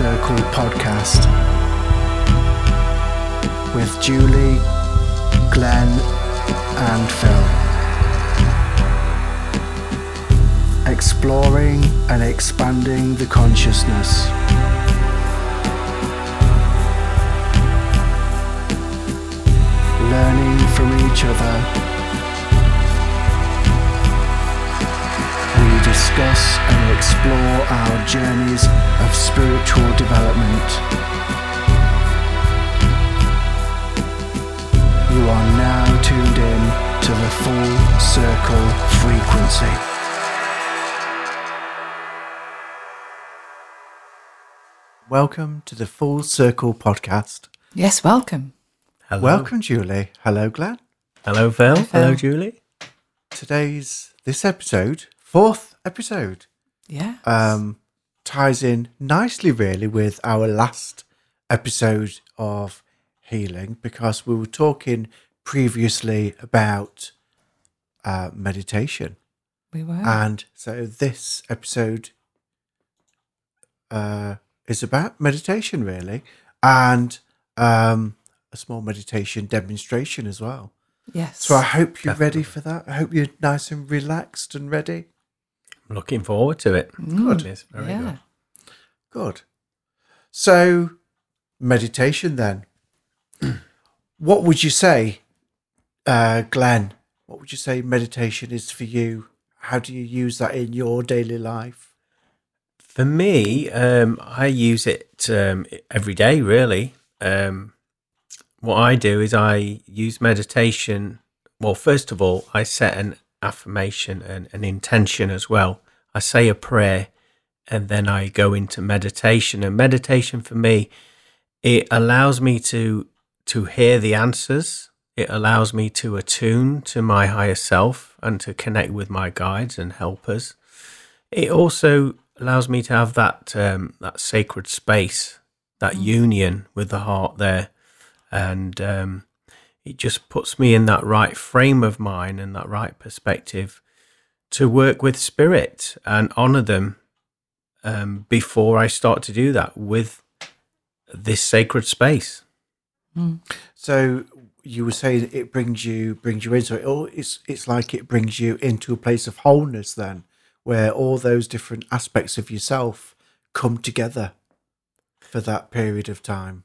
Circle podcast with Julie, Glenn, and Phil. Exploring and expanding the consciousness. Learning from each other. We discuss and explore our journeys of spiritual development. You are now tuned in to the full circle frequency. Welcome to the Full Circle podcast. Yes, welcome. Hello. Welcome, Julie. Hello, Glenn. Hello, Phil. Hi, Hello, Julie. Today's this episode, fourth episode, Yeah. um, ties in nicely, really, with our last episode of healing because we were talking previously about uh, meditation, we were. and so this episode uh, is about meditation, really, and um, a small meditation demonstration as well. yes. So I hope you're ready for that. I hope you're nice and relaxed and ready. I'm looking forward to it. Good. Yes, very yeah. good. Good. So, meditation then. what would you say, uh, Glenn? What would you say meditation is for you? How do you use that in your daily life? For me, um, I use it um, every day, really. Um, what I do is I use meditation. Well, first of all, I set an affirmation and an intention as well. I say a prayer and then I go into meditation. And meditation for me, it allows me to to hear the answers. It allows me to attune to my higher self and to connect with my guides and helpers. It also allows me to have that um, that sacred space, that union with the heart there, and um, it just puts me in that right frame of mind and that right perspective to work with spirit and honor them um, before I start to do that with this sacred space. So you were saying it brings you brings you into it. Oh, it's it's like it brings you into a place of wholeness then, where all those different aspects of yourself come together for that period of time.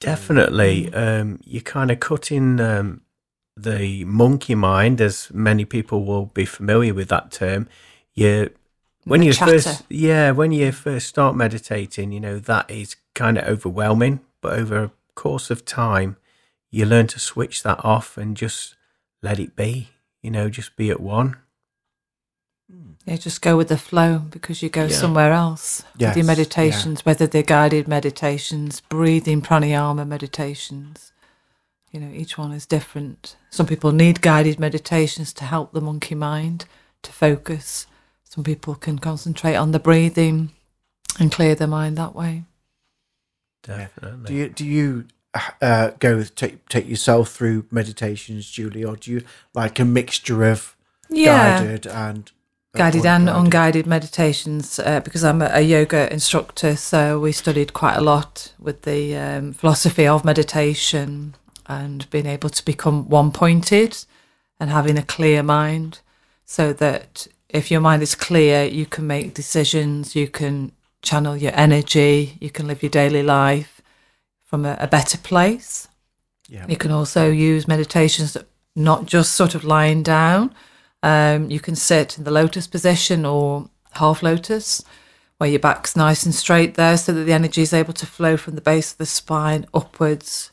Definitely. Um, you're kind of cut in um, the monkey mind, as many people will be familiar with that term. You, when you chatter. first, yeah, when you first start meditating, you know that is kind of overwhelming. But over a course of time, you learn to switch that off and just let it be. You know, just be at one. yeah, just go with the flow because you go Yeah. somewhere else with Yes, your yeah. meditations, whether they're guided meditations, breathing pranayama meditations. You know, each one is different. Some people need guided meditations to help the monkey mind to focus. Some people can concentrate on the breathing and clear their mind that way. Definitely. Do you do you uh, go take take yourself through meditations, Julie, or do you like a mixture of Yeah. guided and guided and unguided? unguided meditations uh, because I'm a, a yoga instructor. So we studied quite a lot with the um, philosophy of meditation and being able to become one pointed and having a clear mind so that if your mind is clear, you can make decisions, you can channel your energy, you can live your daily life from a, a better place. Yeah. You can also use meditations that not just sort of lying down. Um, you can sit in the lotus position or half lotus, where your back's nice and straight there, so that the energy is able to flow from the base of the spine upwards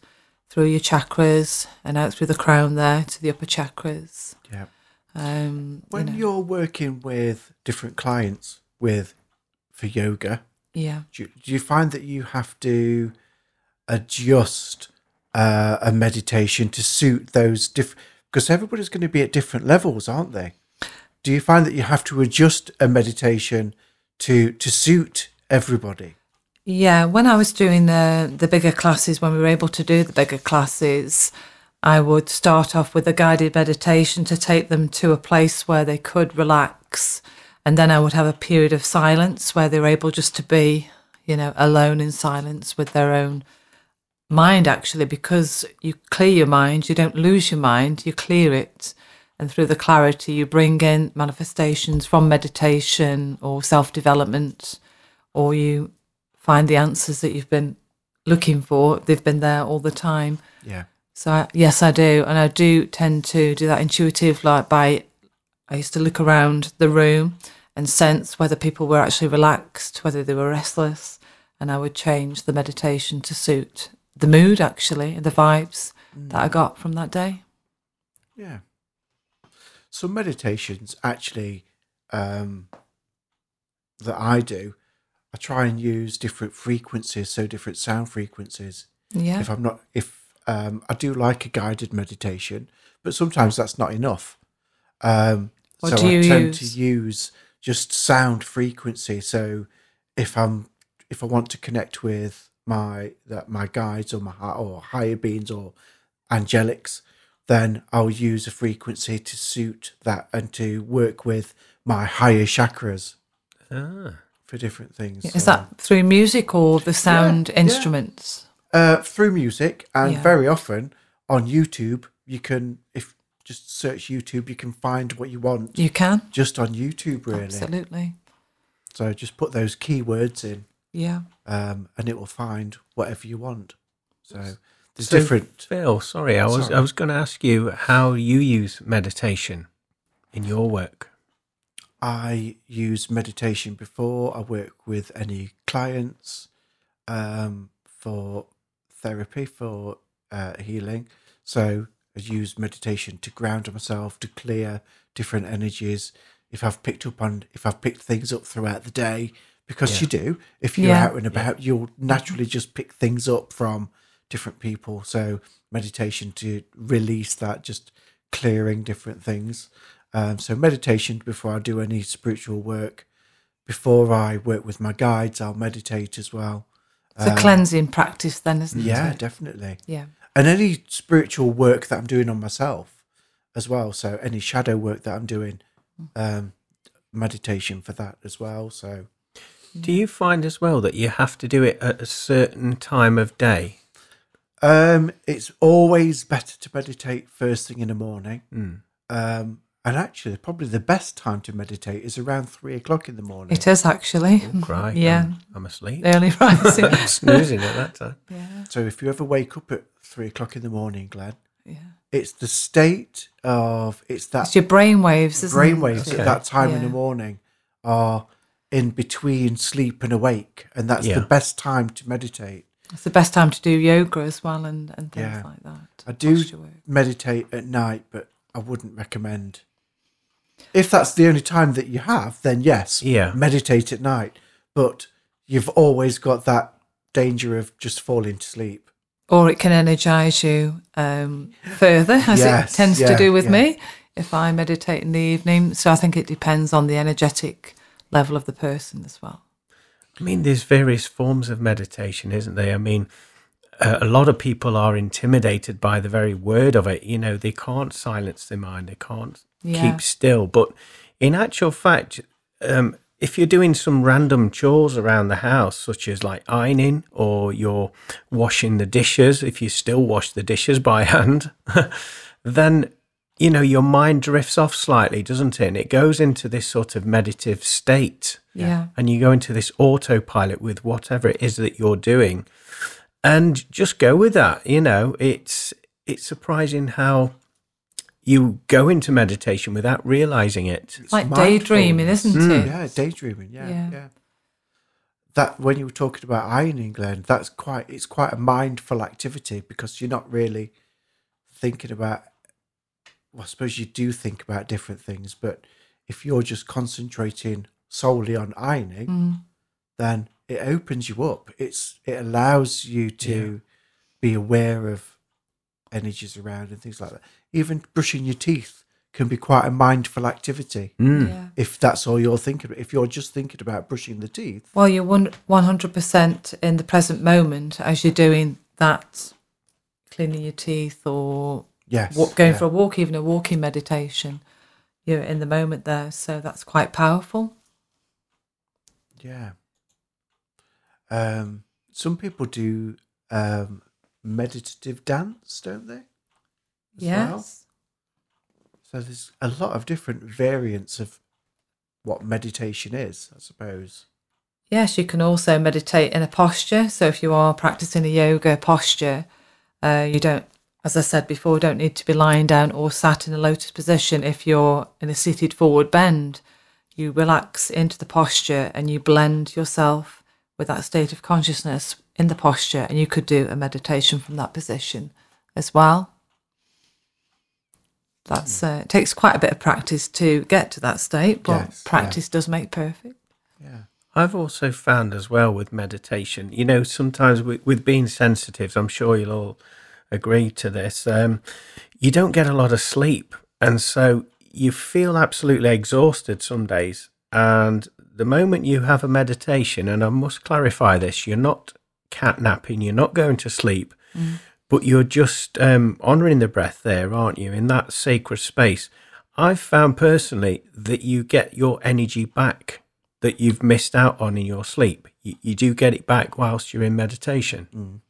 through your chakras and out through the crown there to the upper chakras. Yeah. Um, you When know, you're working with different clients with for yoga, yeah, do you, do you find that you have to adjust uh, a meditation to suit those different? Because everybody's going to be at different levels, aren't they? Do you find that you have to adjust a meditation to to suit everybody? Yeah, when I was doing the the bigger classes, when we were able to do the bigger classes, I would start off with a guided meditation to take them to a place where they could relax, and then I would have a period of silence where they were able just to be, you know, alone in silence with their own mind, actually, because you clear your mind, you don't lose your mind, you clear it. And through the clarity, you bring in manifestations from meditation or self development, or you find the answers that you've been looking for. They've been there all the time. Yeah. So I, yes, I do, and I do tend to do that intuitive, like by I used to look around the room and sense whether people were actually relaxed, whether they were restless, and I would change the meditation to suit the mood, actually, the vibes that I got from that day. Yeah. So meditations actually um, that I do, I try and use different frequencies, so different sound frequencies. Yeah, If I'm not, if um, I do like a guided meditation, but sometimes that's not enough. Um, What so do you I tend use? to use just sound frequency. So if I'm if I want to connect with my that my guides or my or higher beings or angelics, then I'll use a frequency to suit that and to work with my higher chakras Ah. For different things. is So, that through music or the sound yeah. instruments? uh, through music and Yeah. very often on YouTube? You can if just search YouTube, you can find what you want You can just on YouTube. Really, absolutely, so just put those keywords in, yeah. um, and it will find whatever you want. So there's So- different. Phil, sorry, I was Sorry. I was going to ask you how you use meditation in your work. I use meditation before I work with any clients um, for therapy for uh, healing. So I use meditation to ground myself, to clear different energies. If I've picked up on, if I've picked things up throughout the day, because you do. If you're Yeah. out and about, you'll naturally just pick things up from different people. So meditation to release that, just clearing different things. Um, so meditation before I do any spiritual work. Before I work with my guides, I'll meditate as well. It's a cleansing practice, then, isn't Um, Yeah, it? definitely. Yeah. And any spiritual work that I'm doing on myself as well. So any shadow work that I'm doing, um, meditation for that as well. So Do you find as well that you have to do it at a certain time of day? um, it's always better to meditate first thing in the morning. Mm. Um, and actually, probably the best time to meditate is around three o'clock in the morning. It is actually. Oh, mm. Right. Yeah. I'm, I'm asleep. Early rising. Snoozing at that time. yeah. So if you ever wake up at three o'clock in the morning, Glenn, Yeah. it's the state of it's that It's your brain waves, isn't brain it? waves Okay. at that time in the morning are in between sleep and awake, and that's Yeah. the best time to meditate. It's the best time to do yoga as well and, and things Yeah. like that. I do meditate at night, but I wouldn't recommend. If that's the only time that you have, then yes, Yeah. meditate at night. But you've always got that danger of just falling to sleep. Or it can energize you um, further, as Yes, it tends yeah, to do with yeah. me if I meditate in the evening. So I think it depends on the energetic level of the person as well. I mean, there's various forms of meditation, isn't there? I mean, uh, a lot of people are intimidated by the very word of it. You know, they can't silence their mind, they can't Yeah. keep still. But in actual fact, um, if you're doing some random chores around the house, such as like ironing or you're washing the dishes, if you still wash the dishes by hand, then you know your mind drifts off slightly, doesn't it? And it goes into this sort of meditative state Yeah. and you go into this autopilot with whatever it is that you're doing and just go with that you know it's it's surprising how you go into meditation without realizing it It's like daydreaming, isn't it? Yeah, daydreaming. Yeah, Yeah. yeah. That when you were talking about ironing, Glenn, that's quite it's quite a mindful activity because you're not really thinking about. Well, I suppose you do think about different things, but if you're just concentrating solely on ironing, Mm. then it opens you up. It's it allows you to be aware of energies around and things like that. Even brushing your teeth can be quite a mindful activity Mm. Yeah. if that's all you're thinking about. If you're just thinking about brushing the teeth, Well, you're one hundred percent in the present moment as you're doing that, cleaning your teeth or yes, wa- going yeah. for a walk, even a walking meditation. You're in the moment there, so that's quite powerful. yeah. um, some people do um, meditative dance, don't they? Yes. well? So there's a lot of different variants of what meditation is, I suppose. Yes, you can also meditate in a posture. So if you are practicing a yoga posture, uh, you don't, as I said before, don't need to be lying down or sat in a lotus position. If you're in a seated forward bend, you relax into the posture and you blend yourself with that state of consciousness in the posture, and you could do a meditation from that position as well. That's uh, it takes quite a bit of practice to get to that state, but Yes, yeah. practice does make perfect. Yeah. I've also found as well with meditation, you know, sometimes with, with being sensitive, I'm sure you'll all agree to this, um, you don't get a lot of sleep. And so you feel absolutely exhausted some days. And the moment you have a meditation, and I must clarify this, you're not cat napping, you're not going to sleep, but you're just um, honoring the breath there, aren't you, in that sacred space. I've found personally that you get your energy back that you've missed out on in your sleep. You, you do get it back whilst you're in meditation.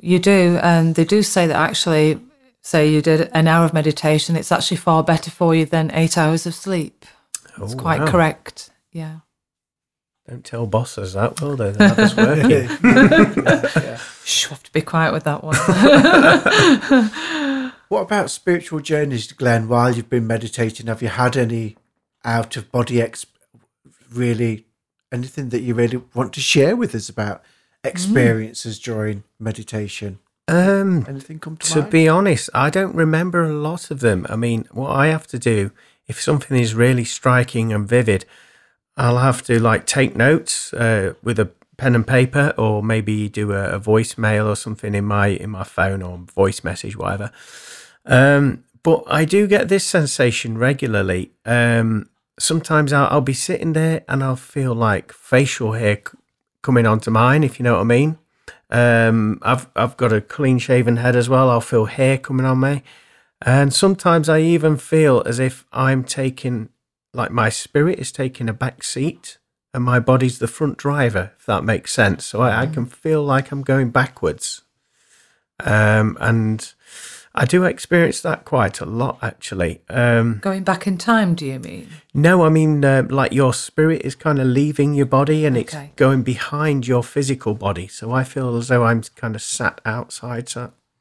You do, and they do say that actually, say you did an hour of meditation, it's actually far better for you than eight hours of sleep. It's Oh, quite wow. correct. Yeah. Don't tell bosses that, will they? They'll have us working. yeah. Shh, we have to be quiet with that one. What about spiritual journeys, Glenn? While you've been meditating, have you had any out of body ex? Really, anything that you really want to share with us about experiences during meditation? Um, Anything come to, mind? to mind? be honest, I don't remember a lot of them. I mean, what I have to do, if something is really striking and vivid, I'll have to like take notes uh, with a pen and paper, or maybe do a, a voicemail or something in my in my phone or voice message, whatever. Um, but I do get this sensation regularly. Um, sometimes I'll, I'll be sitting there and I'll feel like facial hair c- coming onto mine, if you know what I mean. Um, I've I've got a clean shaven head as well. I'll feel hair coming on me, and sometimes I even feel as if I'm taking, like my spirit is taking a back seat, and my body's the front driver. If that makes sense, so I, I can feel like I'm going backwards, um, and I do experience that quite a lot actually. Um, Going back in time, do you mean? no, I mean uh, like your spirit is kind of leaving your body and it's going behind your physical body. So I feel as though I'm kind of sat outside,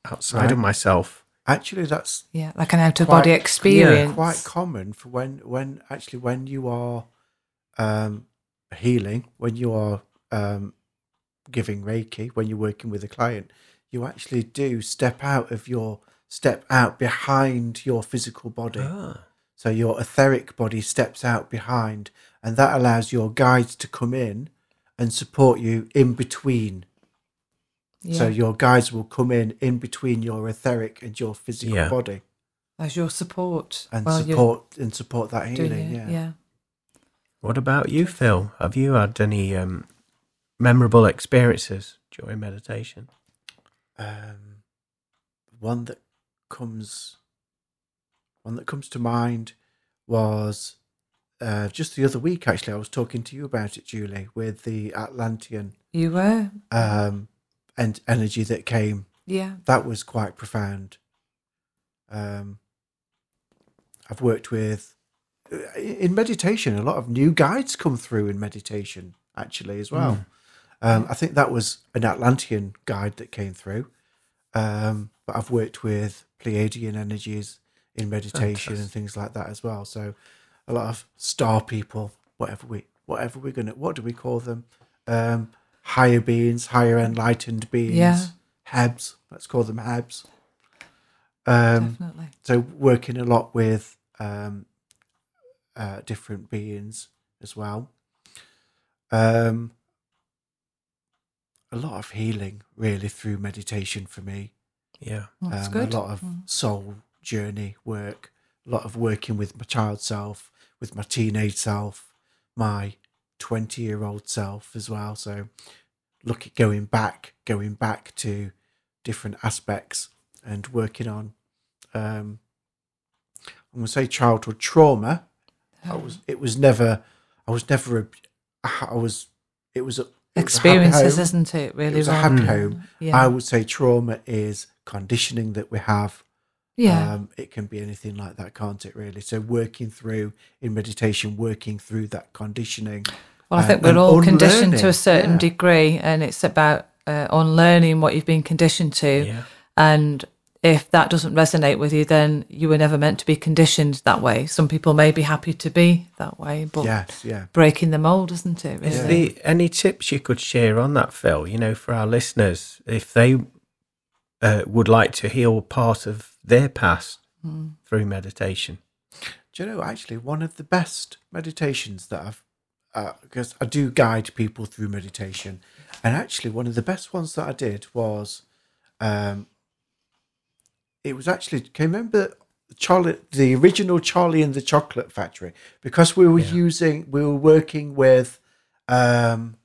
outside of myself. Actually, that's Yeah, like an out of body Quite- experience. quite common for when when actually when you are um, healing, when you are um, giving Reiki, when you're working with a client, you actually do step out of your step out behind your physical body. Ah. So your etheric body steps out behind, and that allows your guides to come in and support you in between. Yeah, So your guides will come in in between your etheric and your physical Yeah. body as your support. and support and support that healing. Yeah. yeah. What about you, Phil? Have you had any um, memorable experiences during meditation? Um, one that comes, one that comes to mind was uh, just the other week. Actually, I was talking to you about it, Julie, with the Atlantean You were? um, and energy that came. Yeah. That was quite profound. Um, I've worked with uh, in meditation. A lot of new guides come through in meditation, actually, as well. Um, I think that was an Atlantean guide that came through. Um, but I've worked with Pleiadian energies in meditation and things like that as well. So a lot of star people, whatever we, whatever we're gonna, what do we call them? Um, higher beings, higher enlightened beings. Yeah. Hebs. Let's call them Hebs. Um, Definitely. so working a lot with um, uh, different beings as well. Um, a lot of healing really through meditation for me. Yeah. Well, That's Um, good. A lot of soul journey work. A lot of working with my child self, with my teenage self, my twenty-year-old self as well. So, look at going back, going back to different aspects and working on. Um, I'm gonna say childhood trauma. I was. It was never. I was never. A, I was. It was. A, experiences, isn't it? It Really, was a happy home. Yeah, I would say trauma is conditioning that we have. Yeah, Um, it can be anything like that, can't it? Really. So working through in meditation, working through that conditioning. Well, I uh, think we're and all conditioned to a certain yeah. degree, and it's about uh, unlearning what you've been conditioned to. Yeah. And if that doesn't resonate with you, then you were never meant to be conditioned that way. Some people may be happy to be that way, but Yes, yeah. breaking the mold, isn't it? Is Really? there any tips you could share on that, Phil? You know, for our listeners, if they uh, would like to heal part of their past Hmm. through meditation. Do you know, actually, one of the best meditations that I've, because I do guide people through meditation, and actually, one of the best ones that I did was, um, it was actually, can you remember Charlie, the original Charlie and the Chocolate Factory? Because we were Yeah. using, we were working with um,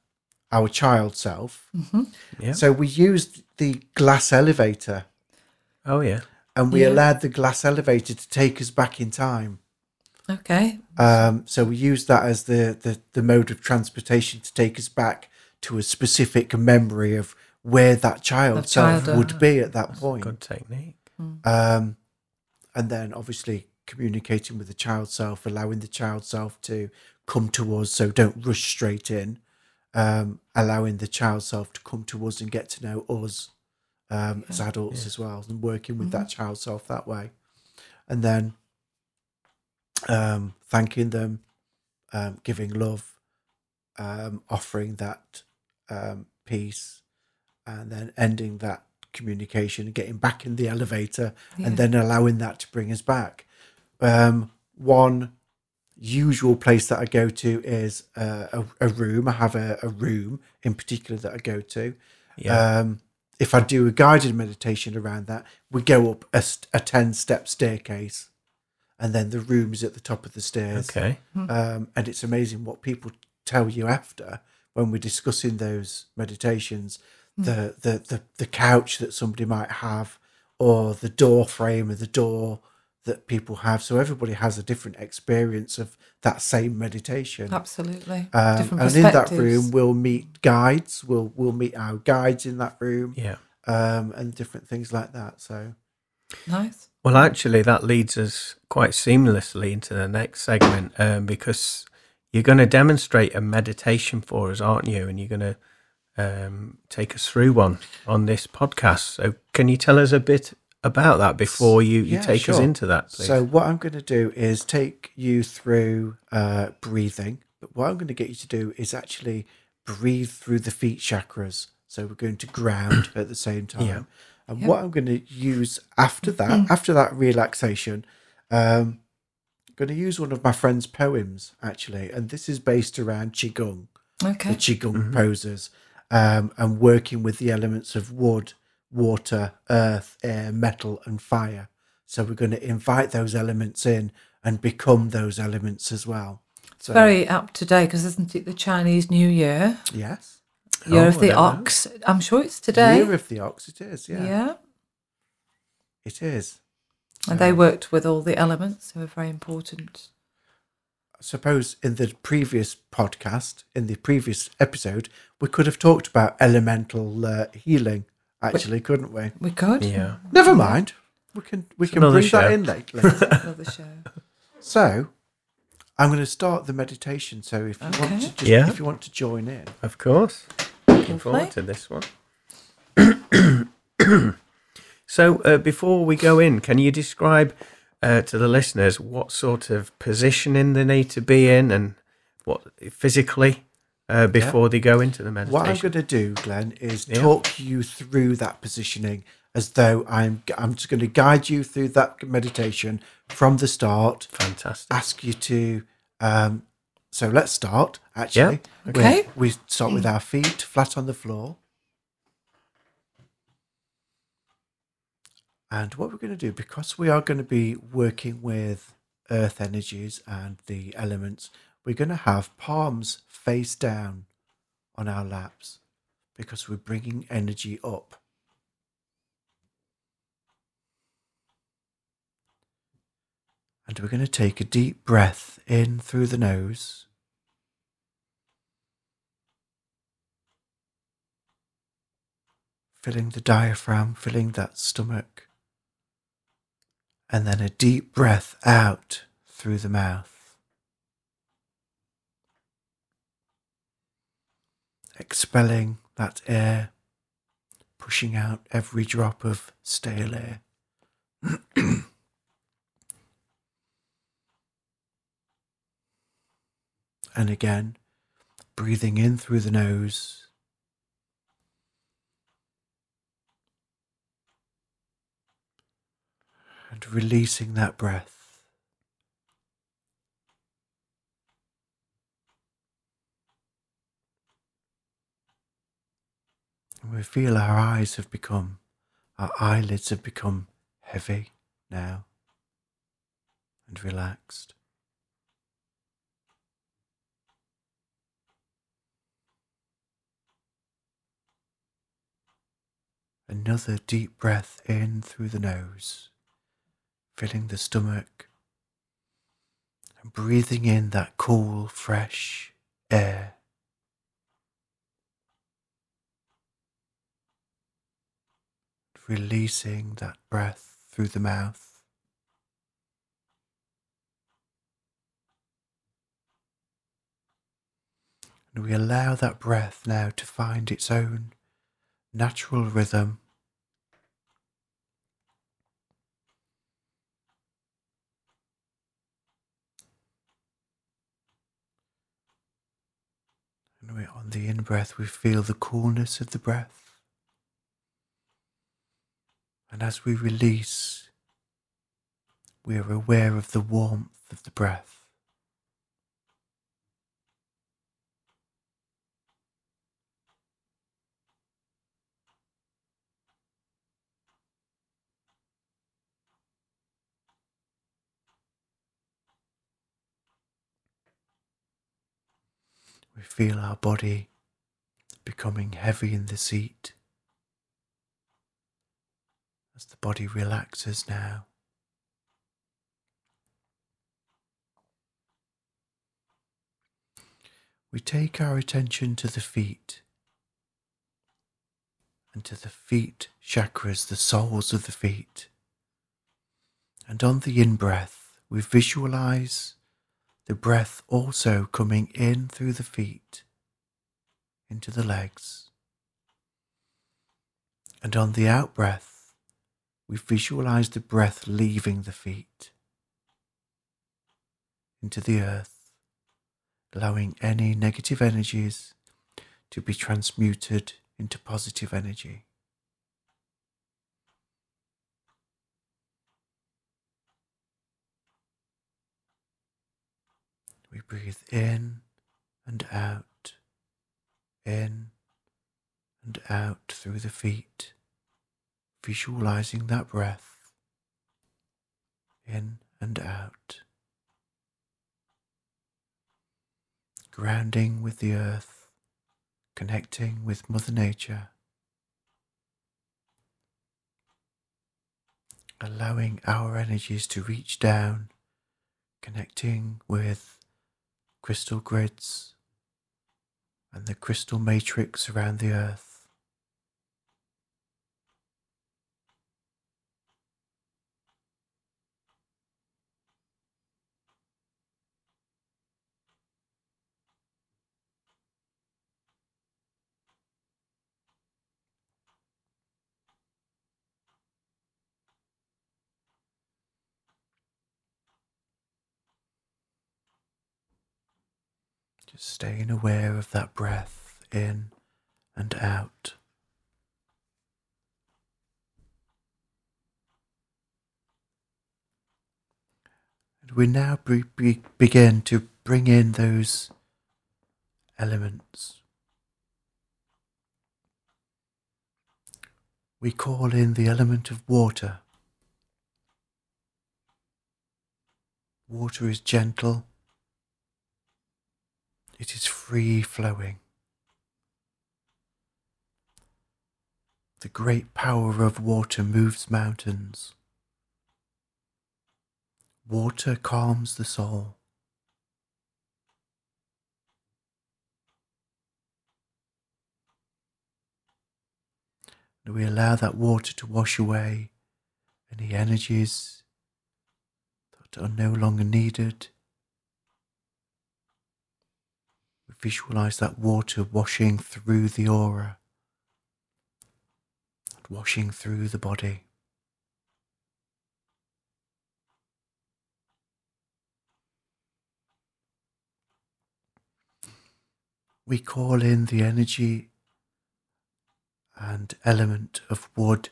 our child self. Yeah. So we used the glass elevator Oh, yeah. and we Yeah. allowed the glass elevator to take us back in time. okay. Um, so we used that as the, the, the mode of transportation to take us back to a specific memory of where that child Of self child, would uh, be at that point. Good technique. Um, and then obviously communicating with the child self, allowing the child self to come to us. So don't rush straight in. Um, allowing the child self to come to us and get to know us um, as adults as well, and working with that child self that way. And then um, thanking them, um, giving love, um, offering that um, peace, and then ending that communication and getting back in the elevator, Yeah. and then allowing that to bring us back. Um, one usual place that I go to is uh, a, a room. I have a, a room in particular that I go to. Yeah. Um, if I do a guided meditation around that, we go up a, a 10 step staircase and then the room is at the top of the stairs. okay. Um, and it's amazing what people tell you after when we're discussing those meditations. The, the, the, the couch that somebody might have, or the door frame of the door that people have. So everybody has a different experience of that same meditation. Absolutely. Um, Different and in that room, we'll meet guides. We'll we'll meet our guides in that room, Yeah. um, and different things like that. So Nice. Well, actually, that leads us quite seamlessly into the next segment um, because you're going to demonstrate a meditation for us, aren't you? And you're going to um, take us through one on this podcast. So, can you tell us a bit about that before you, you Yeah, take us into that, please? So what I'm going to do is take you through uh, breathing. But what I'm going to get you to do is actually breathe through the feet chakras. So we're going to ground at the same time. Yeah. And what I'm going to use after that, after that relaxation, um, I'm going to use one of my friend's poems actually, and this is based around qigong, the Okay. qigong poses, um, and working with the elements of wood, water, earth, air, metal, and fire. So we're going to invite those elements in and become those elements as well. So Very up to date because isn't it the Chinese New Year? yes, Year Oh, of the don't know. Ox. I'm sure it's today. year of the ox. It is. Yeah, yeah. it is. And they worked with all the elements. They were very important. I suppose in the previous podcast, in the previous episode, we could have talked about elemental uh, healing. Actually, couldn't we? We could. yeah. Never mind. We can we can another bring that in later. Another show. so, I'm going to start the meditation. So if you want to, just, Yeah. if you want to join in, Of course. Looking forward to this one. so, uh, before we go in, can you describe uh, to the listeners what sort of positioning they need to be in and what physically uh, before they go into the meditation? what I'm going to do, Glenn, is Yeah. talk you through that positioning as though I'm I'm just going to guide you through that meditation from the start. Fantastic. Ask you to. Um, so let's start. Actually, Yeah. Okay. We, we start with our feet flat on the floor. And what we're going to do, because we are going to be working with earth energies and the elements, we're going to have palms face down on our laps because we're bringing energy up. And we're going to take a deep breath in through the nose. filling the diaphragm, filling that stomach. And then a deep breath out through the mouth. Expelling that air, pushing out every drop of stale air. and again, breathing in through the nose. And releasing that breath. We feel our eyes have become, our eyelids have become heavy now and relaxed. Another deep breath in through the nose, filling the stomach and breathing in that cool, fresh air. Releasing that breath through the mouth. And we allow that breath now to find its own natural rhythm. And we, on the in breath, we feel the coolness of the breath. And as we release, we are aware of the warmth of the breath. We feel our body becoming heavy in the seat as the body relaxes now. We take our attention to the feet and to the feet chakras, the soles of the feet. And on the in breath, we visualize the breath also coming in through the feet into the legs. And on the out breath, we visualize the breath leaving the feet into the earth, allowing any negative energies to be transmuted into positive energy. We breathe in and out, in and out through the feet, visualizing that breath in and out. Grounding with the earth, connecting with Mother Nature, allowing our energies to reach down, connecting with crystal grids and the crystal matrix around the earth. Just staying aware of that breath in and out. And we now be, be, begin to bring in those elements. We call in the element of water. Water is gentle it is free flowing. The great power of water moves mountains. Water calms the soul. And we allow that water to wash away any energies that are no longer needed. We visualize that water washing through the aura, washing through the body. We call in the energy and element of wood.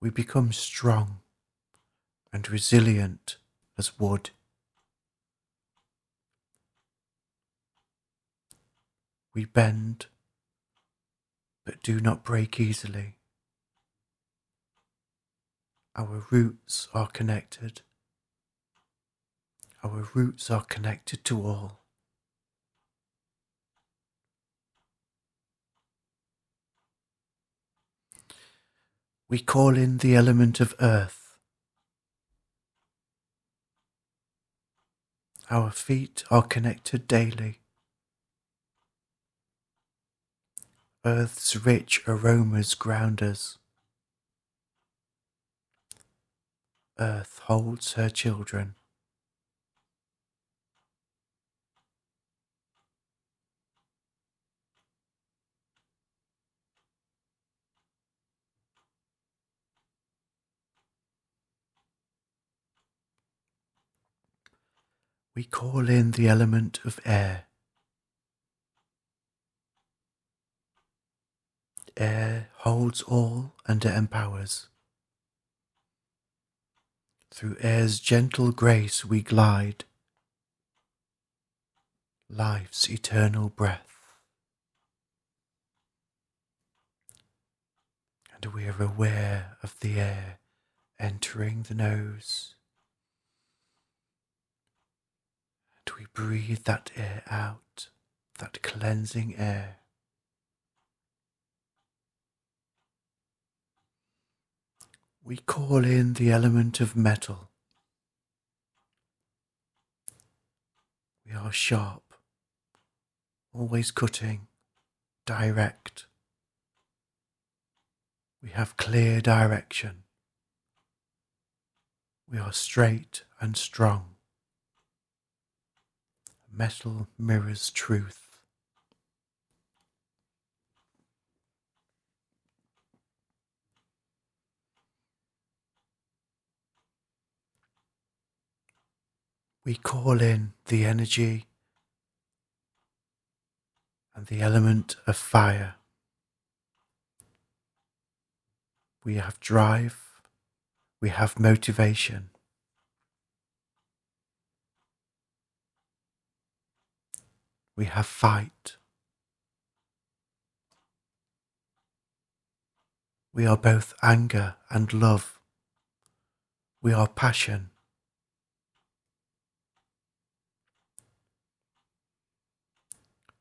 We become strong and resilient as wood. We bend but do not break easily. Our roots are connected. Our roots are connected to all. We call in the element of earth. Our feet are connected daily. Earth's rich aromas ground us. Earth holds her children. We call in the element of air. Air holds all and empowers. Through air's gentle grace we glide, life's eternal breath. And we are aware of the air entering the nose. And we breathe that air out, that cleansing air. we call in the element of metal. We are sharp, always cutting, direct. We have clear direction. We are straight and strong. Metal mirrors truth. we call in the energy and the element of fire. We have drive, we have motivation. We have fight. We are both anger and love. We are passion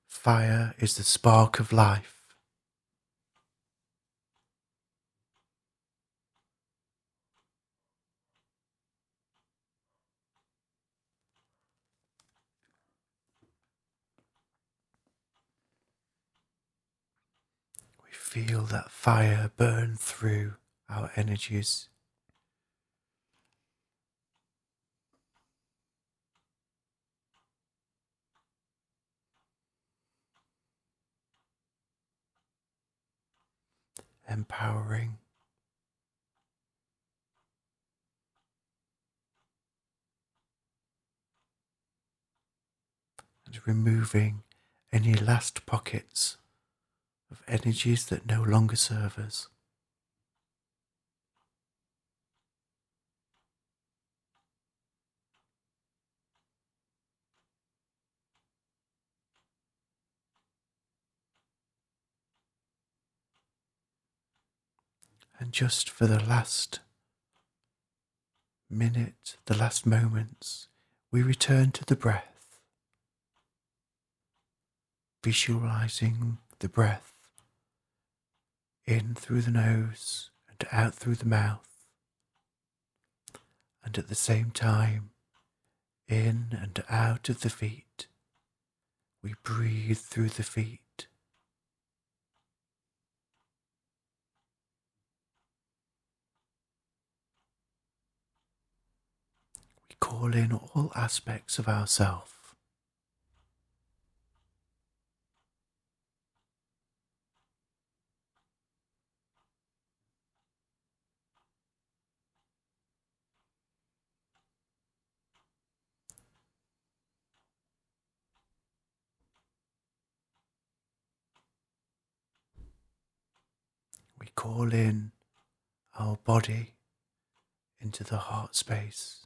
Fire is the spark of life. We feel that fire burn through our energies. empowering. And removing any last pockets of energies that no longer serve us. And just for the last minute, the last moments, we return to the breath, visualizing the breath in through the nose and out through the mouth, and at the same time in and out of the feet. We breathe through the feet. We call in all aspects of ourself. We call in our body into the heart space.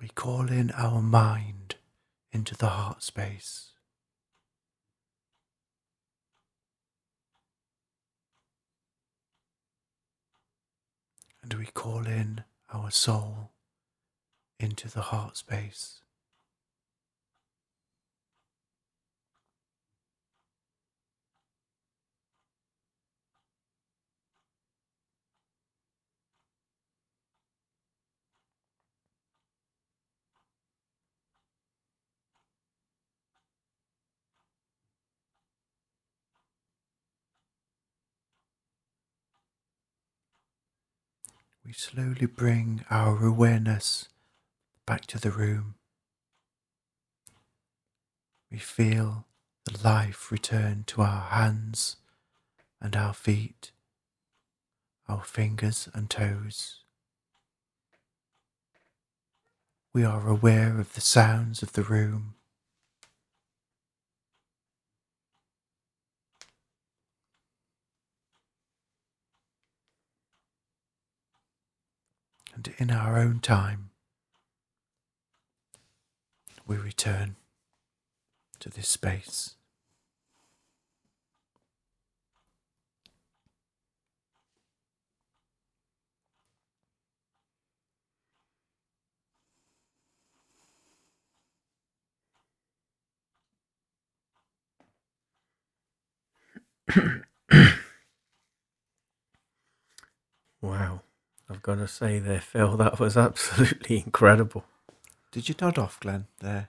We call in our mind into the heart space. And we call in our soul into the heart space. We slowly bring our awareness back to the room. We feel the life return to our hands and our feet, our fingers and toes. We are aware of the sounds of the room. And in our own time, we return to this space. Wow. I've got to say there, Phil, that was absolutely incredible. Did you nod off, Glenn? There.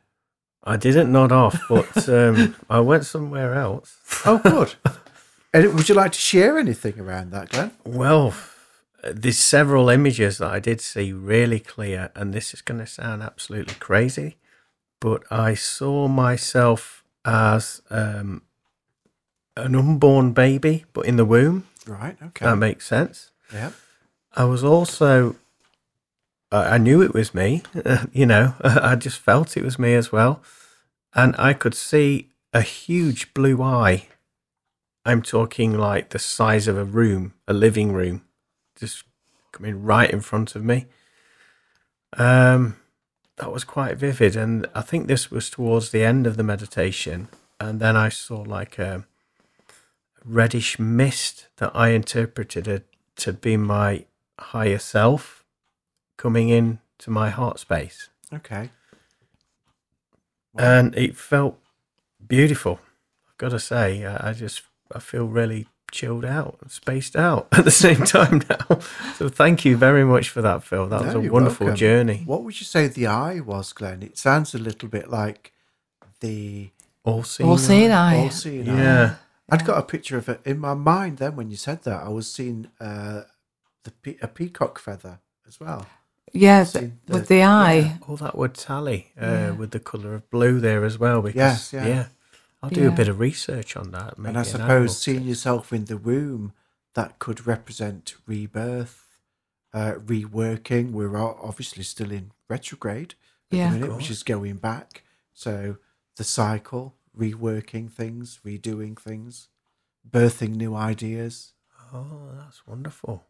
I didn't nod off, but um, I went somewhere else. Oh, good. and would you like to share anything around that, Glenn? Well, there's several images that I did see really clear, and this is going to sound absolutely crazy, but I saw myself as um, an unborn baby, but in the womb. Right. Okay. That makes sense. yeah. I was also, I I knew it was me, you know, I just felt it was me as well. And I could see a huge blue eye. I'm talking like the size of a room, a living room, just coming right in front of me. Um, that was quite vivid. And I think this was towards the end of the meditation. And then I saw like a reddish mist that I interpreted to be my higher self coming in to my heart space. Okay. And it felt beautiful. I've got to say, I I just I feel really chilled out and spaced out at the same time now. So thank you very much for that, Phil. That was a wonderful welcome. journey. What would you say the eye was, Glenn? It sounds a little bit like the All seen. All seen eye. all seeing eye. Yeah. I'd got a picture of it in my mind then when you said that. I was seeing uh, the pe- a peacock feather as well. Yeah, th- the- with the eye. All that would tally uh, Yeah. with the colour of blue there as well. Because, Yes, yeah. I'll do a bit of research on that. and I it an suppose seeing yourself in the womb, that could represent rebirth, uh, reworking. We're obviously still in retrograde at Yeah. the minute, which is going back. So the cycle, reworking things, redoing things, birthing new ideas. Oh, that's wonderful.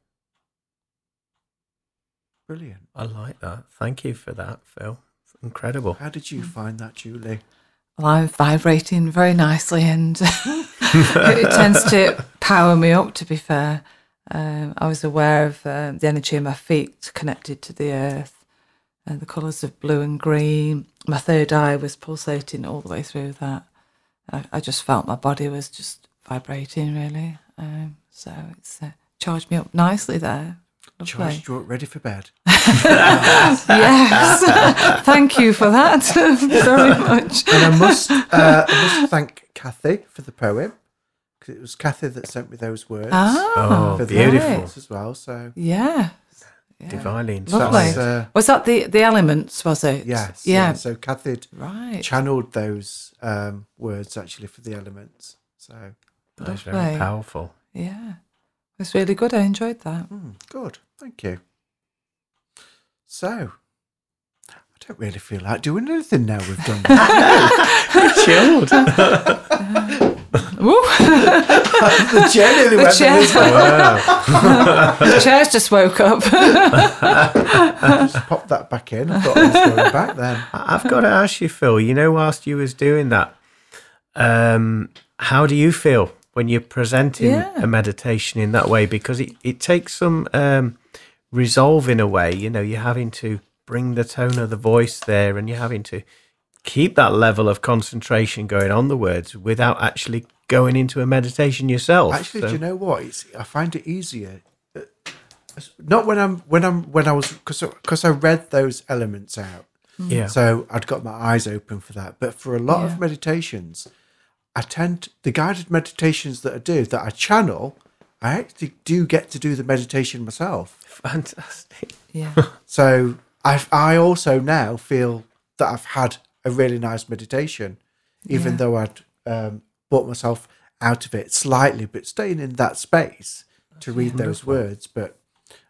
Brilliant. I like that. Thank you for that, Phil. Incredible. How did you find that, Julie? Well, I'm vibrating very nicely and it tends to power me up, to be fair. Um, I was aware of um, the energy of my feet connected to the earth and the colours of blue and green. My third eye was pulsating all the way through that. I, I just felt my body was just vibrating, really. Um, so it's uh, charged me up nicely there. Charged Lovely. you up, ready for bed. Yes. Thank you for that very much. And I must, uh, I must thank Kathy for the poem because it was Kathy that sent me those words Ah, Oh, for beautiful. elements as well. So yeah. yeah. Divinely Lovely. inspired. that's, uh, Was that the the elements? Was it? yes, Yeah. So Kathy Right. channeled those um, words actually for the elements. So That's Lovely. very powerful. Yeah. It was really good. I enjoyed that. hmm, good, thank you. So. I don't really feel like doing anything now. We've done that. Chilled. Woo. the chair nearly The went chair. this wow. the chairs just woke up. Just pop that back in. I thought I was going back then. I- I've got to ask you, Phil. You know, whilst you was doing that, um, how do you feel when you're presenting Yeah. a meditation in that way? Because it, it takes some um, resolve in a way. You know, you're having to bring the tone of the voice there, and you're having to keep that level of concentration going on the words without actually going into a meditation yourself. Actually, So- do you know what? It's I find it easier. uh, Not when I'm when I'm when I was because because I read those elements out, yeah, so I'd got my eyes open for that. But for a lot Yeah. of meditations, I tend the guided meditations that I do that I channel. I actually do get to do the meditation myself. fantastic. yeah. So I I also now feel that I've had a really nice meditation, even Yeah. though I'd um, brought myself out of it slightly, but staying in that space to read those words. But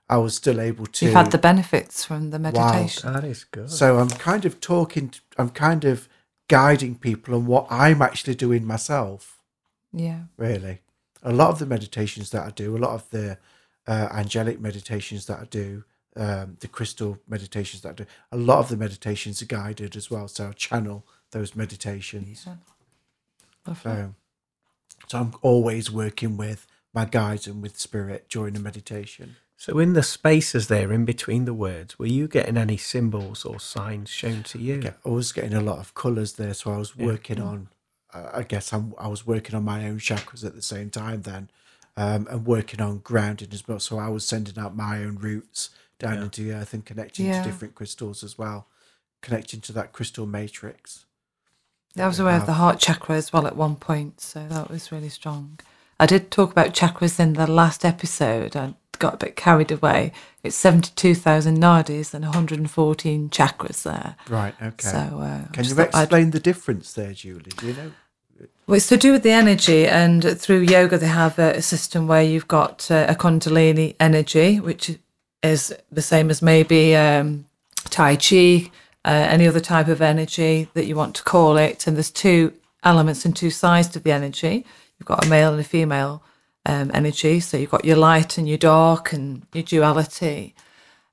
I was still able to. You've had the benefits from the meditation. Wow. That is good. so I'm kind of talking. I'm kind of guiding people and what I'm actually doing myself. Yeah. Really, a lot of the meditations that I do, a lot of the uh, angelic meditations that I do, um, the crystal meditations that I do, a lot of the meditations are guided as well. So I channel those meditations. Lovely. So, so I'm always working with my guides and with spirit during the meditation. So, in the spaces there in between the words, were you getting any symbols or signs shown to you? Get- I was getting a lot of colours there, so I was working on. Uh, I guess I'm, I was working on my own chakras at the same time then, um, and working on grounding as well. So I was sending out my own roots down into the earth and connecting Yeah. to different crystals as well, connecting to that crystal matrix. I was we aware of the heart chakra as well at one point, so that was really strong. I did talk about chakras in the last episode. I got a bit carried away. It's 72,000 nadis and 114 chakras there. Right. Okay. So, uh, Can you thought I'd- explain the difference there, Julie? Do you know? Well, it's to do with the energy, and through yoga, they have a, a system where you've got uh, a Kundalini energy, which is the same as maybe um, Tai Chi, uh, any other type of energy that you want to call it. And there's two elements and two sides to the energy. You've got a male and a female um, energy. So you've got your light and your dark and your duality.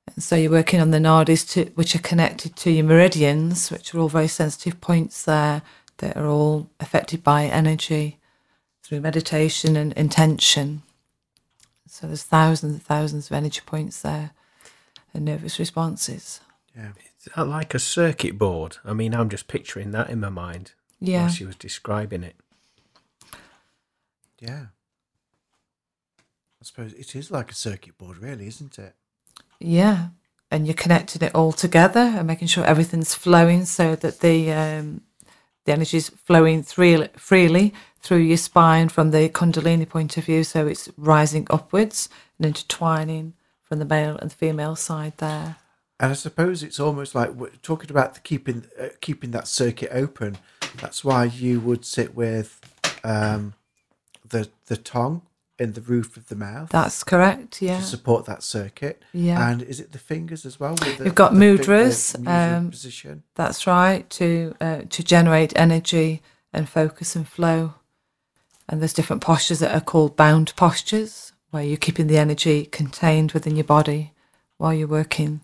And so you're working on the nadis, to, which are connected to your meridians, which are all very sensitive points there that are all affected by energy through meditation and intention. So there's thousands and thousands of energy points there and nervous responses. Yeah. That like a circuit board? I mean, I'm just picturing that in my mind Yeah. while she was describing it. Yeah. I suppose it is like a circuit board, really, isn't it? Yeah. And you're connecting it all together and making sure everything's flowing so that the um, the energy is flowing freely, freely through your spine from the Kundalini point of view. So it's rising upwards and intertwining from the male and the female side there. And I suppose it's almost like we're talking about the keeping uh, keeping that circuit open. That's why you would sit with um, the the tongue in the roof of the mouth That's correct. Yeah. to support that circuit. Yeah. And is it the fingers as well? With the, You've got the mudras, um, position. That's right, to uh, to generate energy and focus and flow. And there's different postures that are called bound postures, where you're keeping the energy contained within your body while you're working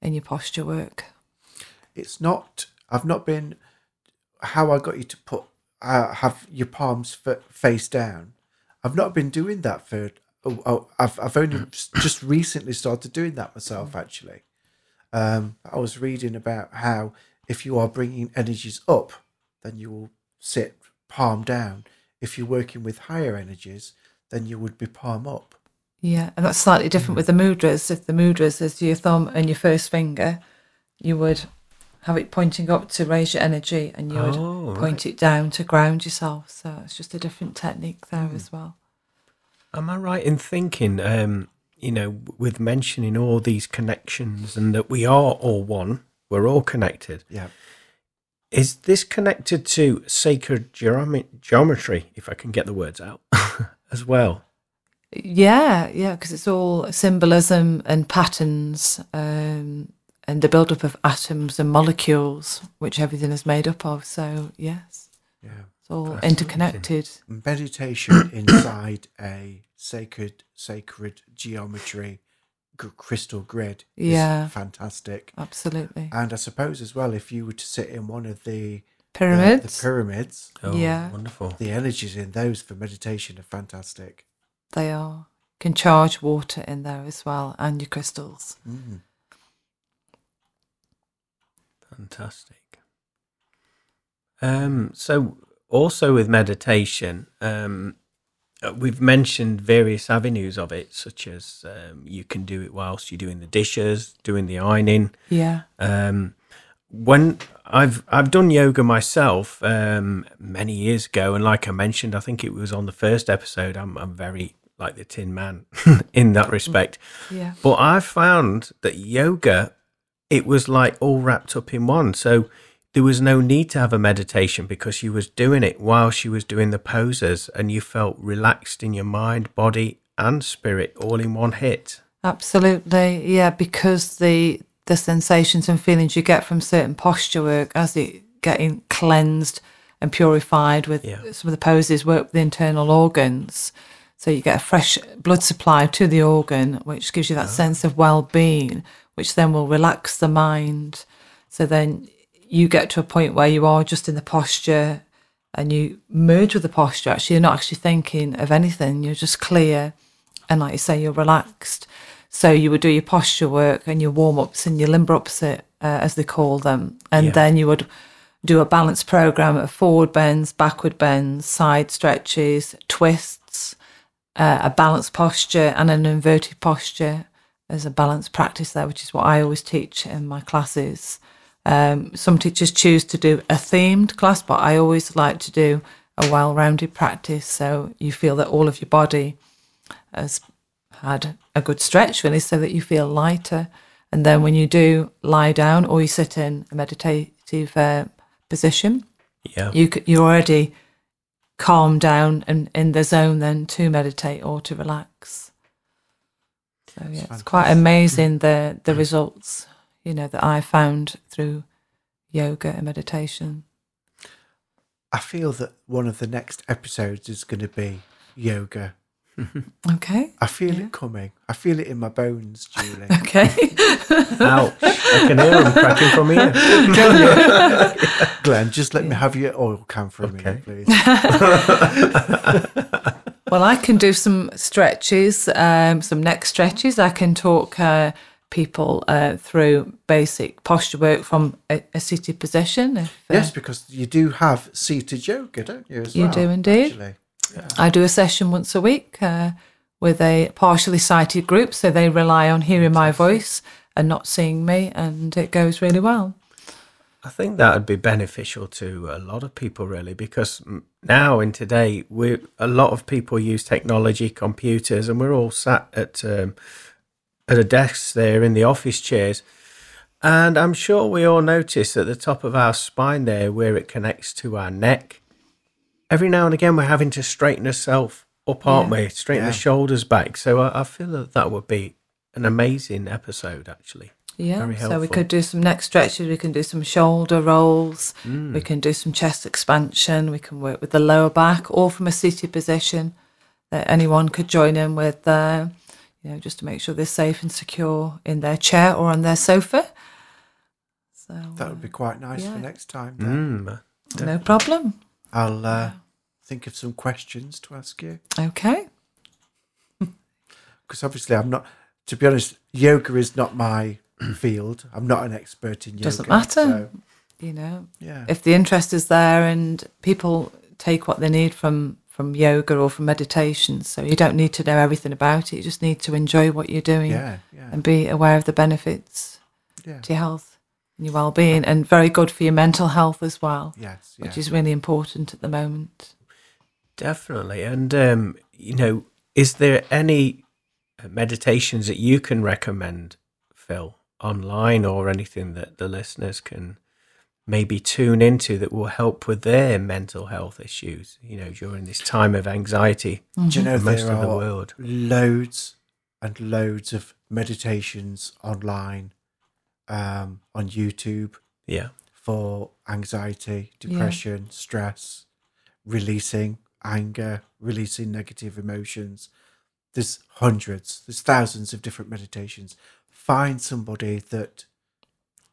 in your posture work. It's not. I've not been. How I got you to put uh, have your palms f- face down. I've not been doing that for. Oh, oh, I've I've only mm. just recently started doing that myself. Mm. Actually, um, I was reading about how if you are bringing energies up, then you will sit palm down. If you're working with higher energies, then you would be palm up. Yeah, and that's slightly different mm. with the mudras. If the mudras is your thumb and your first finger, you would have it pointing up to raise your energy, and you would Oh, point it down to ground yourself. So it's just a different technique there as well. Am I right in thinking, um, you know, with mentioning all these connections and that we are all one, we're all connected? Yeah. Is this connected to sacred geomet- geometry, if I can get the words out, as well? Yeah, yeah, because it's all symbolism and patterns um, and the build-up of atoms and molecules, which everything is made up of. So yes, Yeah. it's all interconnected. Meditation inside a sacred, sacred geometry g- crystal grid is Yeah. fantastic. Absolutely. And I suppose as well, if you were to sit in one of the the- Pyramids. the pyramids, Oh, Yeah. wonderful. the energies in those for meditation are fantastic. They are. Can charge water in there as well and your crystals. Mm. Fantastic. Um, so, also with meditation, um, uh, we've mentioned various avenues of it, such as um, you can do it whilst you're doing the dishes, doing the ironing. Yeah. Um, when I've I've done yoga myself um, many years ago, and like I mentioned, I think it was on the first episode. I'm I'm very like the Tin Man in that respect. Yeah. But I found that yoga, it was like all wrapped up in one. So there was no need to have a meditation because you was doing it while she was doing the poses, and you felt relaxed in your mind, body, and spirit all in one hit. Absolutely, yeah, because the the sensations and feelings you get from certain posture work as it getting cleansed and purified with Yeah. some of the poses work with the internal organs. So you get a fresh blood supply to the organ, which gives you that ah. sense of well-being, which then will relax the mind. So then you get to a point where you are just in the posture and you merge with the posture. Actually, you're not actually thinking of anything. You're just clear, and like you say, you're relaxed. So you would do your posture work and your warm ups and your limber ups, uh, as they call them, and Yeah. then you would do a balanced program of forward bends, backward bends, side stretches, twists, uh, a balanced posture, and an inverted posture as a balanced practice there, which is what I always teach in my classes. Um, some teachers choose to do a themed class, but I always like to do a well rounded practice so you feel that all of your body has had a good stretch, really, so that you feel lighter. And then when you do lie down or you sit in a meditative uh, position, Yeah. you, you're already calm down and in the zone then to meditate or to relax. So yeah, it's quite amazing the the mm. results you know that I found through yoga and meditation. I feel that one of the next episodes is going to be yoga. Okay, I feel Yeah. it coming. I feel it in my bones, Julie. okay. Ouch. I can hear them cracking from here. Glenn, just let me have your oil can for a minute, please. Well, I can do some stretches, um, some neck stretches. I can talk uh, people uh, through basic posture work from a, a seated position. If, uh, yes, because you do have seated yoga, don't you? As You well, do indeed. actually? I do a session once a week uh, with a partially sighted group, so they rely on hearing my voice and not seeing me, and it goes really well. I think that would be beneficial to a lot of people, really, because now in today, we a lot of people use technology, computers, and we're all sat at um, at a desk there in the office chairs. And I'm sure we all notice at the top of our spine there, where it connects to our neck. Every now and again, we're having to straighten ourselves up, aren't Yeah. we? Straighten Yeah. the shoulders back. So I, I feel that that would be an amazing episode, actually. Yeah, Very so we could do some neck stretches, we can do some shoulder rolls, Mm. we can do some chest expansion, we can work with the lower back, or from a seated position that anyone could join in with, uh, you know, just to make sure they're safe and secure in their chair or on their sofa. So That would be quite nice Yeah. for next time. Mm. uh, no problem. I'll uh, think of some questions to ask you. Okay. Because obviously, I'm not, to be honest, yoga is not my field. I'm not an expert in yoga. Doesn't matter. so, You know, yeah. if the interest is there and people take what they need from from yoga or from meditation. So you don't need to know everything about it. You just need to enjoy what you're doing Yeah, yeah, and be aware of the benefits yeah. to your health and your well-being, and very good for your mental health as well, Yes, yeah. which is really important at the moment. Definitely. And, um, you know, is there any meditations that you can recommend, Phil, online or anything that the listeners can maybe tune into that will help with their mental health issues, you know, during this time of anxiety Do you know most there of the are world? loads and loads of meditations online um, on YouTube Yeah. for anxiety, depression, stress, releasing anger, releasing negative emotions. There's hundreds, there's thousands of different meditations. Find somebody that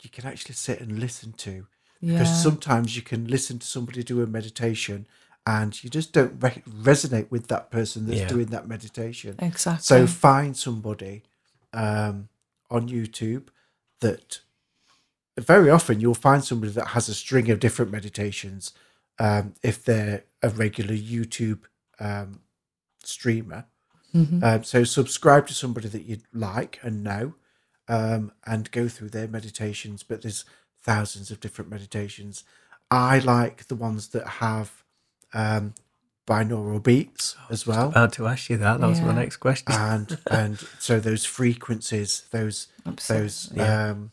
you can actually sit and listen to because Yeah. sometimes you can listen to somebody do a meditation and you just don't re- resonate with that person that's Yeah. doing that meditation. Exactly. So find somebody um, on YouTube that very often you'll find somebody that has a string of different meditations um, if they're a regular YouTube um, streamer. Mhm. Um, so subscribe to somebody that you like and know um, and go through their meditations. But there's thousands of different meditations. I like the ones that have um, binaural beats as well About to ask you that. That was my next question. and and so those frequencies, those those Absolutely. um,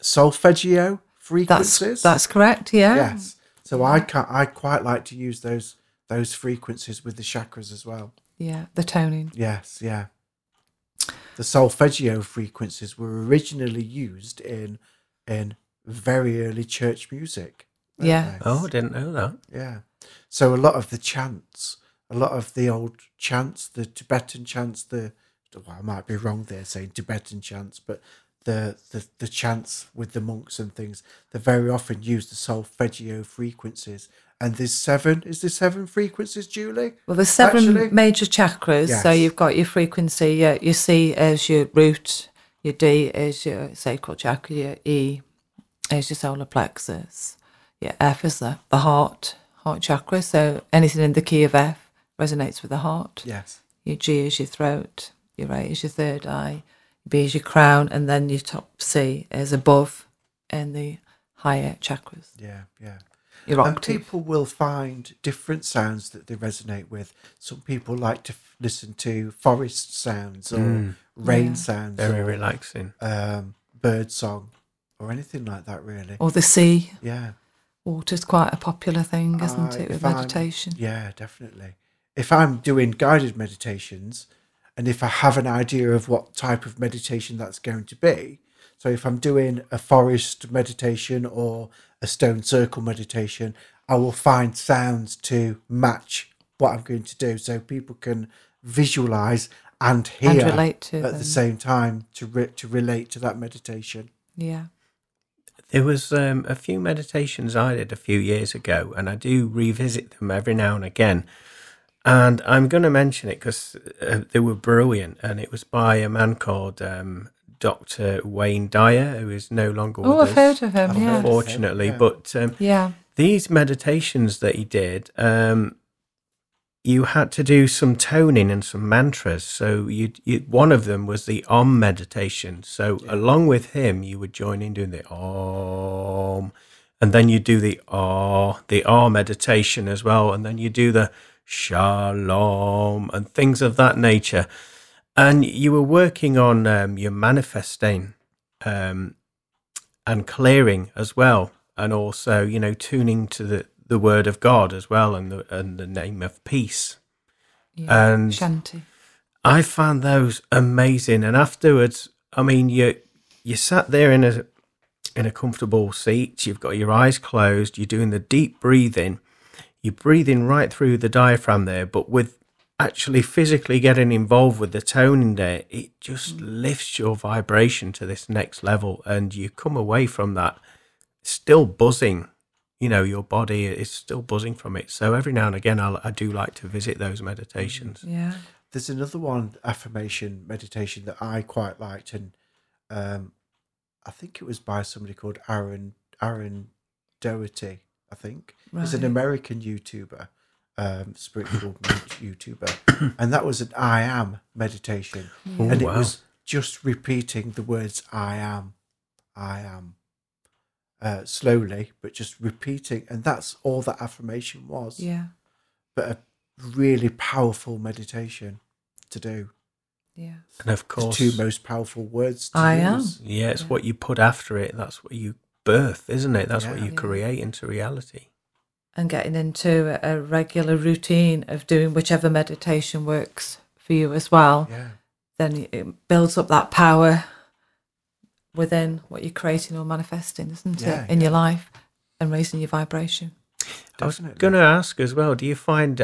solfeggio that's frequencies. that's correct. Yeah. yes. So I can I quite like to use those those frequencies with the chakras as well. Yeah. The toning. Yes, yeah. The solfeggio frequencies were originally used in in very early church music. Yeah. they? oh, I didn't know that. Yeah. So a lot of the chants, a lot of the old chants, the Tibetan chants, the well, I might be wrong there saying Tibetan chants, but the, the the chants with the monks and things, they very often use the solfeggio frequencies. And there's seven. Is there seven frequencies, Julie? Well, there's seven Actually- major chakras. So you've got your frequency. Your, your C is your root. Your D is your sacral chakra. Your E is your solar plexus. Your F is the, the heart, heart chakra. So anything in the key of F resonates with the heart. Yes. Your G is your throat. Your A is your third eye. B is your crown. And then your top C is above in the higher chakras. Yeah. Yeah. Your And octave. people will find different sounds that they resonate with. Some people like to f- listen to forest sounds or rain Yeah. sounds Very or relaxing. um, bird song or anything like that, really. Or the sea. Yeah, Water's quite a popular thing, isn't I it, with find- meditation? yeah, definitely. If I'm doing guided meditations and if I have an idea of what type of meditation that's going to be, so if I'm doing a forest meditation or a stone circle meditation, I will find sounds to match what I'm going to do so people can visualize and hear And relate to at them. the same time to re- to relate to that meditation. Yeah. There was um, a few meditations I did a few years ago, and I do revisit them every now and again. And I'm going to mention it because uh, they were brilliant, and it was by a man called um, Dr. Wayne Dyer, who is no longer with Oh, I've us, heard of him. I've Yeah. heard of him. unfortunately. yeah. But um, Yeah. these meditations that he did, um, you had to do some toning and some mantras. So you, you one of them was the Om meditation. So along with him, you would join in doing the Om, and then you do the Ah, the Ah meditation as well, and then you do the Shalom and things of that nature. And you were working on um, your manifesting um, and clearing as well, and also you know tuning to the, the word of God as well, and the and the name of peace. yeah. And Shanti. I found those amazing. And afterwards, I mean, you you sat there in a in a comfortable seat. You've got your eyes closed. You're doing the deep breathing. You're breathing right through the diaphragm there, but with actually physically getting involved with the tone in there, it just lifts your vibration to this next level, and you come away from that still buzzing. You know, your body is still buzzing from it. So every now and again, I'll, I do like to visit those meditations. Yeah. There's another one affirmation meditation that I quite liked, and um, I think it was by somebody called Aaron Aaron Doherty. I think he's an American YouTuber, um, spiritual YouTuber, and that was an I am meditation, Oh, and it wow. was just repeating the words I am, I am, uh, slowly, but just repeating, and that's all that affirmation was. Yeah. But a really powerful meditation to do. Yeah. And of course, The course, two most powerful words. To I am. yeah, it's what you put after it. That's what you birth, isn't it? That's what you create into reality. And getting into a, a regular routine of doing whichever meditation works for you as well, Yeah. then it builds up that power within what you're creating or manifesting, isn't Yeah, it, in yeah. your life and raising your vibration. I was going to ask as well. Do you find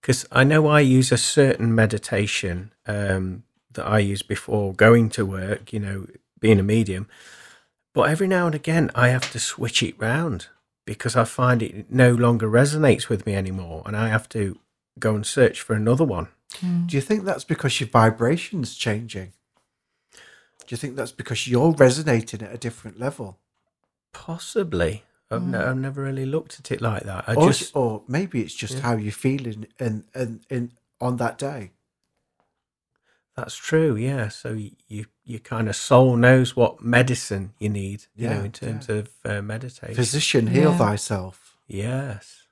because I know I use a certain meditation um, that I use before going to work. You know, being a medium, but every now and again I have to switch it round because I find it no longer resonates with me anymore, and I have to go and search for another one. Hmm. Do you think that's because your vibration's changing? Do you think that's because you're resonating at a different level? Possibly. I've, ne- I've never really looked at it like that. I or, just or maybe it's just how you're feeling and and in on that day. That's true, yeah. So y- you your kind of soul knows what medicine you need, you know, in terms of uh, meditation. Physician, heal Yeah. thyself. yes,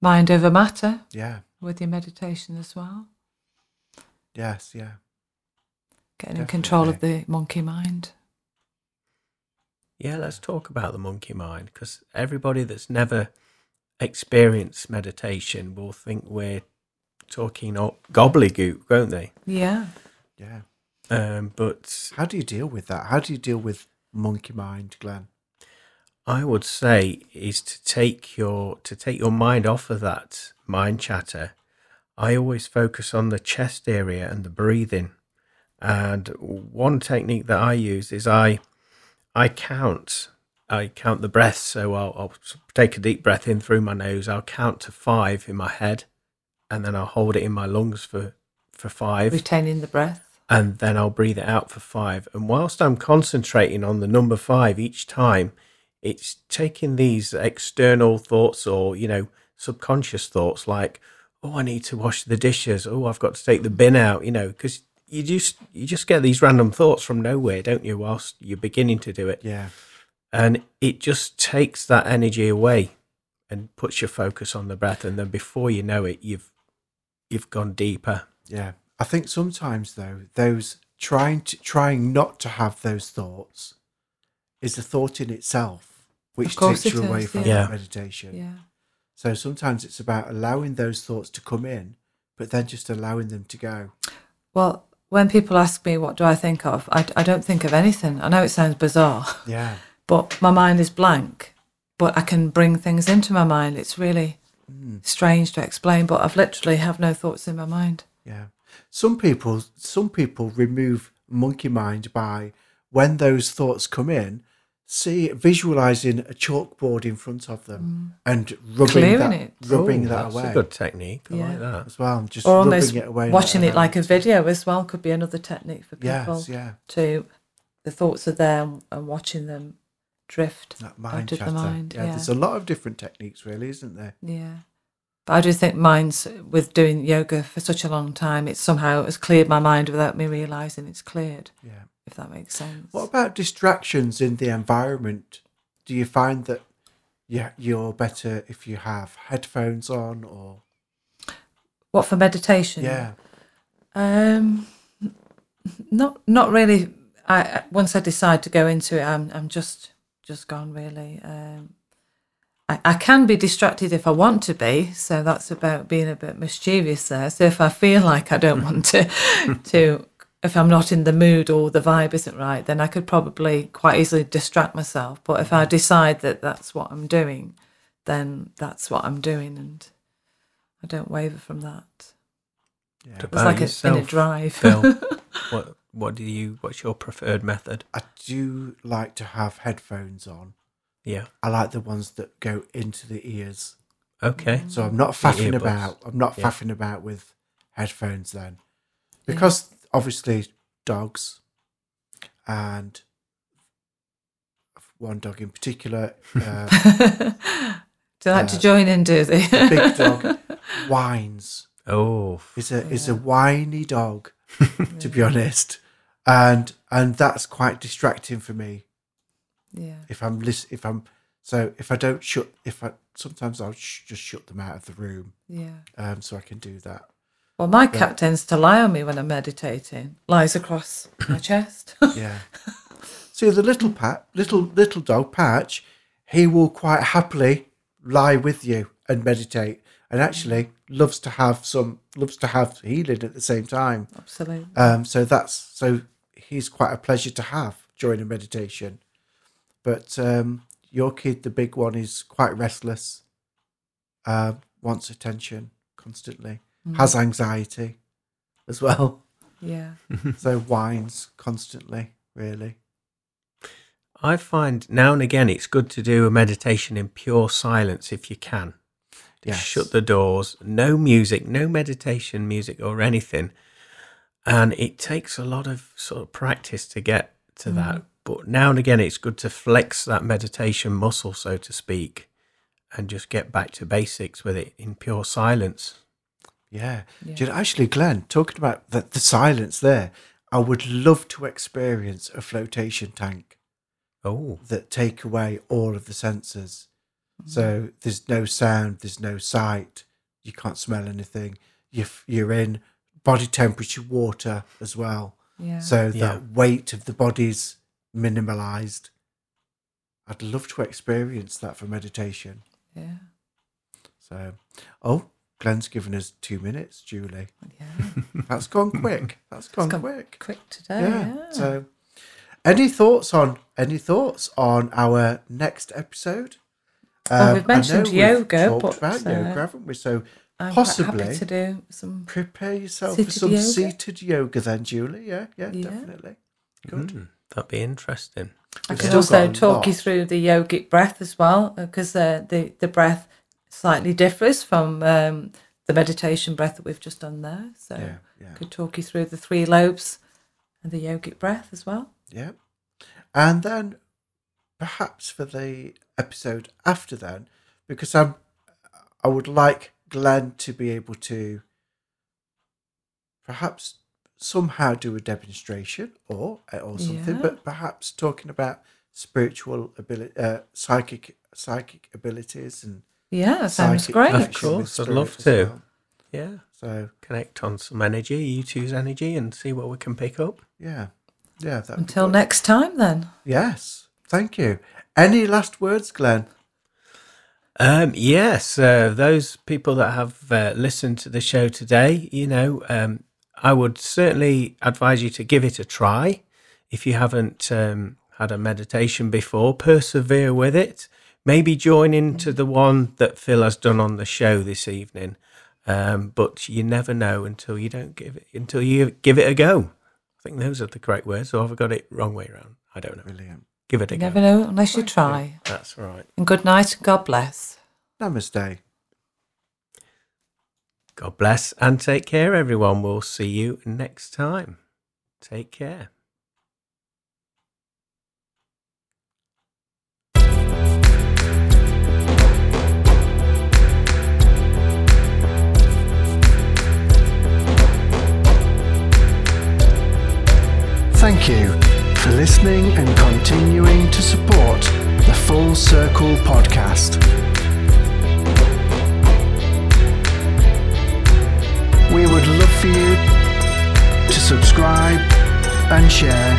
Mind over matter Yeah. with your meditation as well. Yes. Yeah. Getting in control of the monkey mind. yeah. Let's talk about the monkey mind because everybody that's never experienced meditation will think we're talking gobbledygook, won't they? Yeah. Yeah. Um, but How do you deal with that? How do you deal with monkey mind, Glenn? I would say is to take your to take your mind off of that mind chatter. I always focus on the chest area and the breathing. And one technique that I use is I I count I count the breaths. So I'll, I'll take a deep breath in through my nose. I'll count to five in my head, and then I'll hold it in my lungs for for five Retaining the breath. And then I'll breathe it out for five. And whilst I'm concentrating on the number five each time, it's taking these external thoughts or, you know, subconscious thoughts like, oh, I need to wash the dishes. Oh, I've got to take the bin out, you know, because you just you just get these random thoughts from nowhere, don't you, whilst you're beginning to do it. Yeah. And it just takes that energy away and puts your focus on the breath. And then before you know it, you've you've gone deeper. Yeah. I think sometimes though, those trying to trying not to have those thoughts is a thought in itself, which course takes you away is, from yeah. meditation. Yeah. So sometimes it's about allowing those thoughts to come in, but then just allowing them to go. Well, when people ask me what do I think of, I, I don't think of anything. I know it sounds bizarre, Yeah. but my mind is blank. But I can bring things into my mind. It's really mm. strange to explain, but I've literally have no thoughts in my mind. Yeah. Some people some people remove monkey mind by when those thoughts come in, see visualizing a chalkboard in front of them mm. and rubbing Clearing that it. rubbing Oh, that that's away a good technique. I Yeah. like that. as well. Just Or rubbing almost it away. watching it like a video as well could be another technique for people Yes, yeah. to the thoughts are there and- and watching them drift That out mind of chatter. the mind. yeah, Yeah, there's a lot of different techniques really, isn't there? yeah. But I do think mine's with doing yoga for such a long time, it somehow has cleared my mind without me realizing it's cleared. Yeah. If that makes sense. What about distractions in the environment? Do you find that yeah, you're better if you have headphones on or What for meditation? yeah. Um, not not really. I I- once I decide to go into it, I'm I'm just just gone really. Um, I, I can be distracted if I want to be, so that's about being a bit mischievous there. So if I feel like I don't want to to if I'm not in the mood or the vibe isn't right, then I could probably quite easily distract myself. But if I decide that that's what I'm doing, then that's what I'm doing, and I don't waver from that. Yeah. It's about like a, in a drive. Phil? what what do you? What's your preferred method? I do like to have headphones on. Yeah. I like the ones that go into the ears. Okay. So I'm not faffing about. I'm not Yeah. faffing about with headphones then, because obviously dogs, and one dog in particular, uh, do you like to Uh, join in, do they? big dog, whines. Oh, Is a is a whiny dog, to be honest, and and that's quite distracting for me. Yeah. If I'm lis- if I'm so if I don't shut if I sometimes I'll sh- just shut them out of the room, Yeah. um, so I can do that. Well, my cat tends to lie on me when I'm meditating. Lies across my chest. Yeah. See the little pat, little little dog Patch, he will quite happily lie with you and meditate, and actually loves to have some loves to have healing at the same time. Absolutely. Um, so that's so he's quite a pleasure to have during a meditation. But um, your kid, the big one, is quite restless. Uh, wants attention constantly. Has anxiety as well. Yeah. so whines constantly. Really. I find now and again it's good to do a meditation in pure silence if you can. Yes. Shut the doors, no music, no meditation music or anything. And it takes a lot of sort of practice to get to that. But now and again it's good to flex that meditation muscle, so to speak, and just get back to basics with it in pure silence. Yeah. Yeah. You know, actually, Glenn, talking about the, the silence there, I would love to experience a flotation tank Oh, that take away all of the senses. Mm-hmm. So there's no sound, there's no sight, you can't smell anything. You're, you're in body temperature water as well. Yeah. So Yeah. that weight of the body's minimalized. I'd love to experience that for meditation. yeah. So, oh, Glenn's given us two minutes, Julie. Yeah. That's gone quick. That's gone, gone quick. Quick today. Yeah. Yeah. So, any thoughts on any thoughts on our next episode? Well, Um, we've I mentioned know we've yoga, talked but, about uh, yoga, haven't we? So I'm possibly happy to do some. prepare yourself for some yoga? seated yoga, then, Julie. Yeah, yeah, Yeah. definitely. Good. mm, that'd be interesting. I could also talk you through the yogic breath as well, because uh, the the breath slightly differs from um, the meditation breath that we've just done there. So Yeah, yeah, I could talk you through the three lobes and the yogic breath as well. yeah. And then perhaps for the episode after then, because I'm, I would like Glenn to be able to perhaps somehow do a demonstration or or something, Yeah. but perhaps talking about spiritual ability, uh, psychic psychic abilities and Yeah, that sounds great. Of course, I'd love to. well. Yeah, So connect on some energy, you two's energy, and see what we can pick up. yeah, yeah. Until next time, then. Yes, thank you. Any last words, Glenn? Um, yes, uh, those people that have uh, listened to the show today, you know, um, I would certainly advise you to give it a try. If you haven't um, had a meditation before, persevere with it. Maybe join into the one that Phil has done on the show this evening. Um, but you never know until you don't give it until you give it a go. I think those are the correct words. Or have I got it wrong way around? I don't know. Brilliant. Give it a You go. never know unless you you. try. That's right. And good night and God bless. Namaste. God bless and take care, everyone. We'll see you next time. Take care. Thank you for listening and continuing to support the Full Circle podcast. We would love for you to subscribe and share.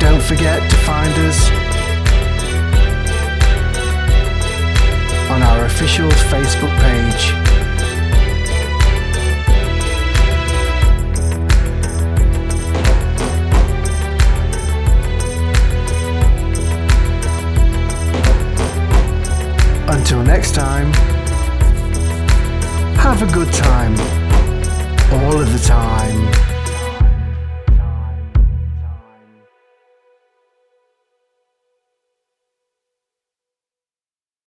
Don't forget to find us on our official Facebook page. Until next time, have a good time. All of the time.